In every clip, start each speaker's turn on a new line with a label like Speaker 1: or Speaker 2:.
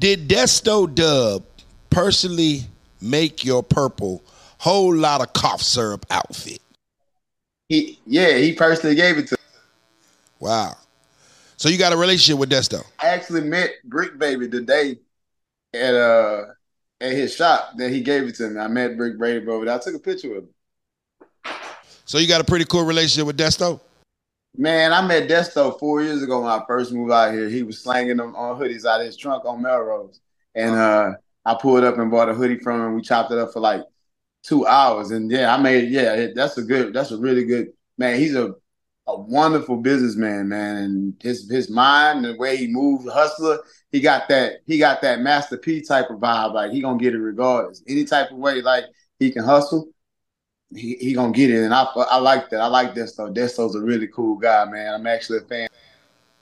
Speaker 1: Did Desto Dub personally make your purple Awful Lot of Cough Syrup outfit?
Speaker 2: He yeah, he personally gave it to. Me.
Speaker 1: Wow. So you got a relationship with Desto?
Speaker 2: I actually met Brick Baby today at uh at his shop. Then he gave it to me. I met Brick Baby over there. I took a picture with him.
Speaker 1: So you got a pretty cool relationship with Desto?
Speaker 2: Man, I met Desto four years ago when I first moved out here. He was slanging them on hoodies out of his trunk on Melrose. And uh I pulled up and bought a hoodie from him. We chopped it up for like two hours. And yeah, I made yeah, it, that's a good, that's a really good man. He's a a wonderful businessman, man, and his his mind, the way he moved, hustler. He got that he got that Master P type of vibe. Like he gonna get it regardless. Any type of way, like he can hustle, he, he gonna get it. And I I like that. I like Desto. Desto's a really cool guy, man. I'm actually a fan.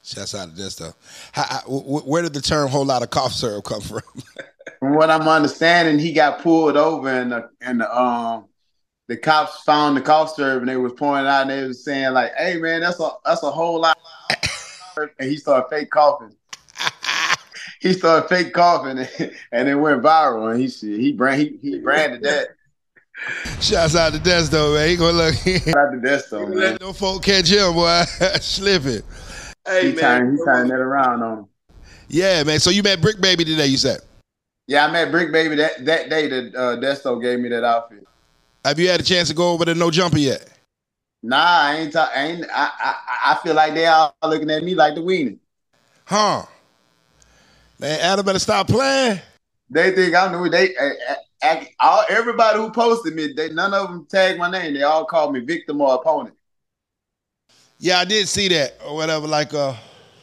Speaker 1: Shouts out to Desto. How, where did the term "Awful Lot of Cough Syrup" come from?
Speaker 2: from what I'm understanding, he got pulled over and the and the um the cops found the cough syrup and they was pointing out and they was saying like, "Hey man, that's a that's a whole lot," and he started fake coughing. he started fake coughing and it went viral and he he brand he, he branded that.
Speaker 1: Shouts out to Desto, man. He gonna look.
Speaker 2: Shout out to Desto, man.
Speaker 1: Let no folk catch him, boy. Slipping.
Speaker 2: Hey, he man. Turning, he turning that around on him.
Speaker 1: Yeah, man. So you met Brick Baby today, you said?
Speaker 2: Yeah, I met Brick Baby that, that day that uh, Desto gave me that outfit.
Speaker 1: Have you had a chance to go over the no jumper yet?
Speaker 2: Nah, I ain't. Ta- I ain't. I, I, I feel like they all looking at me like the weenie.
Speaker 1: Huh? Man, Adam better stop playing.
Speaker 2: They think I knew they. All everybody who posted me, they none of them tagged my name. They all called me victim or opponent.
Speaker 1: Yeah, I did see that or whatever. Like uh,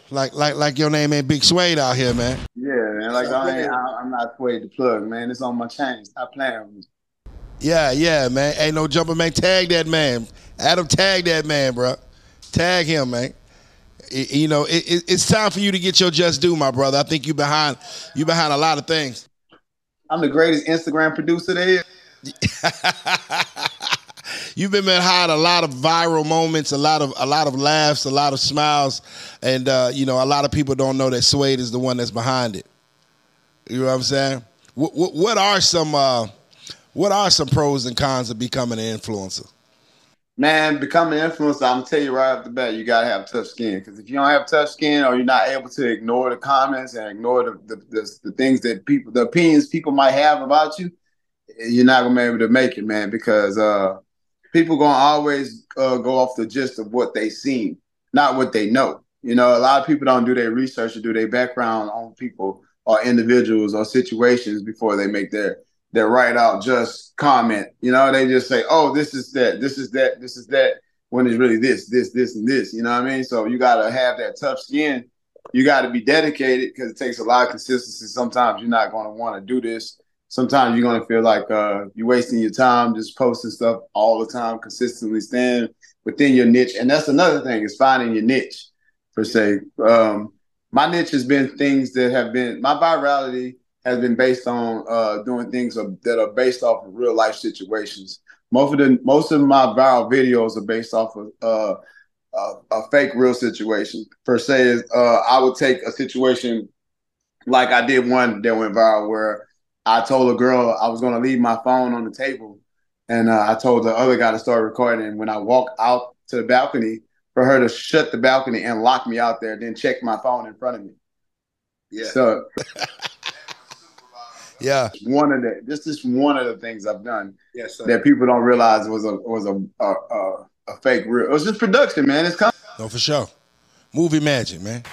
Speaker 1: like like like your name ain't Big Suede out here, man.
Speaker 2: Yeah, man. Like I ain't, I, am not afraid to plug, man. It's on my chain. Stop playing with me.
Speaker 1: Yeah, yeah, man. Ain't no jumper, man. Tag that man. Adam, tag that man, bro. Tag him, man. It, you know, it, it, it's time for you to get your just due, my brother. I think you behind you behind a lot of things.
Speaker 2: I'm the greatest Instagram producer there.
Speaker 1: You've been behind a lot of viral moments, a lot of a lot of laughs, a lot of smiles, and uh, you know, a lot of people don't know that Suede is the one that's behind it. You know what I'm saying? What, what, what are some uh, what are some pros and cons of becoming an influencer?
Speaker 2: Man, becoming an influencer, I'm gonna tell you right off the bat, you gotta have tough skin. Because if you don't have tough skin, or you're not able to ignore the comments and ignore the the, the, the things that people, the opinions people might have about you, you're not gonna be able to make it, man. Because uh, people gonna always uh, go off the gist of what they seen, not what they know. You know, a lot of people don't do their research or do their background on people or individuals or situations before they make their that write out just comment. You know, they just say, "Oh, this is that, this is that, this is that," when it's really this, this, this, and this. You know what I mean? So you got to have that tough skin. You got to be dedicated because it takes a lot of consistency. Sometimes you're not to want to do this. Sometimes you're to feel like uh, you're wasting your time just posting stuff all the time, consistently staying within your niche. And that's another thing is finding your niche per se. Um, my niche has been things that have been my virality has been based on uh, doing things that are based off of real life situations. Most of the most of my viral videos are based off of uh, a, a, fake real situation. Per se, is uh, I would take a situation like I did one that went viral where I told a girl I was going to leave my phone on the table, and uh, I told the other guy to start recording. And when I walked out to the balcony, for her to shut the balcony and lock me out there, then check my phone in front of me. Yeah. So
Speaker 1: Yeah.
Speaker 2: One of the this is one of the things I've done yes, sir. that people don't realize was a was a a, a, a fake real. It was just production, man. It's coming.
Speaker 1: No, for sure. Movie magic, man.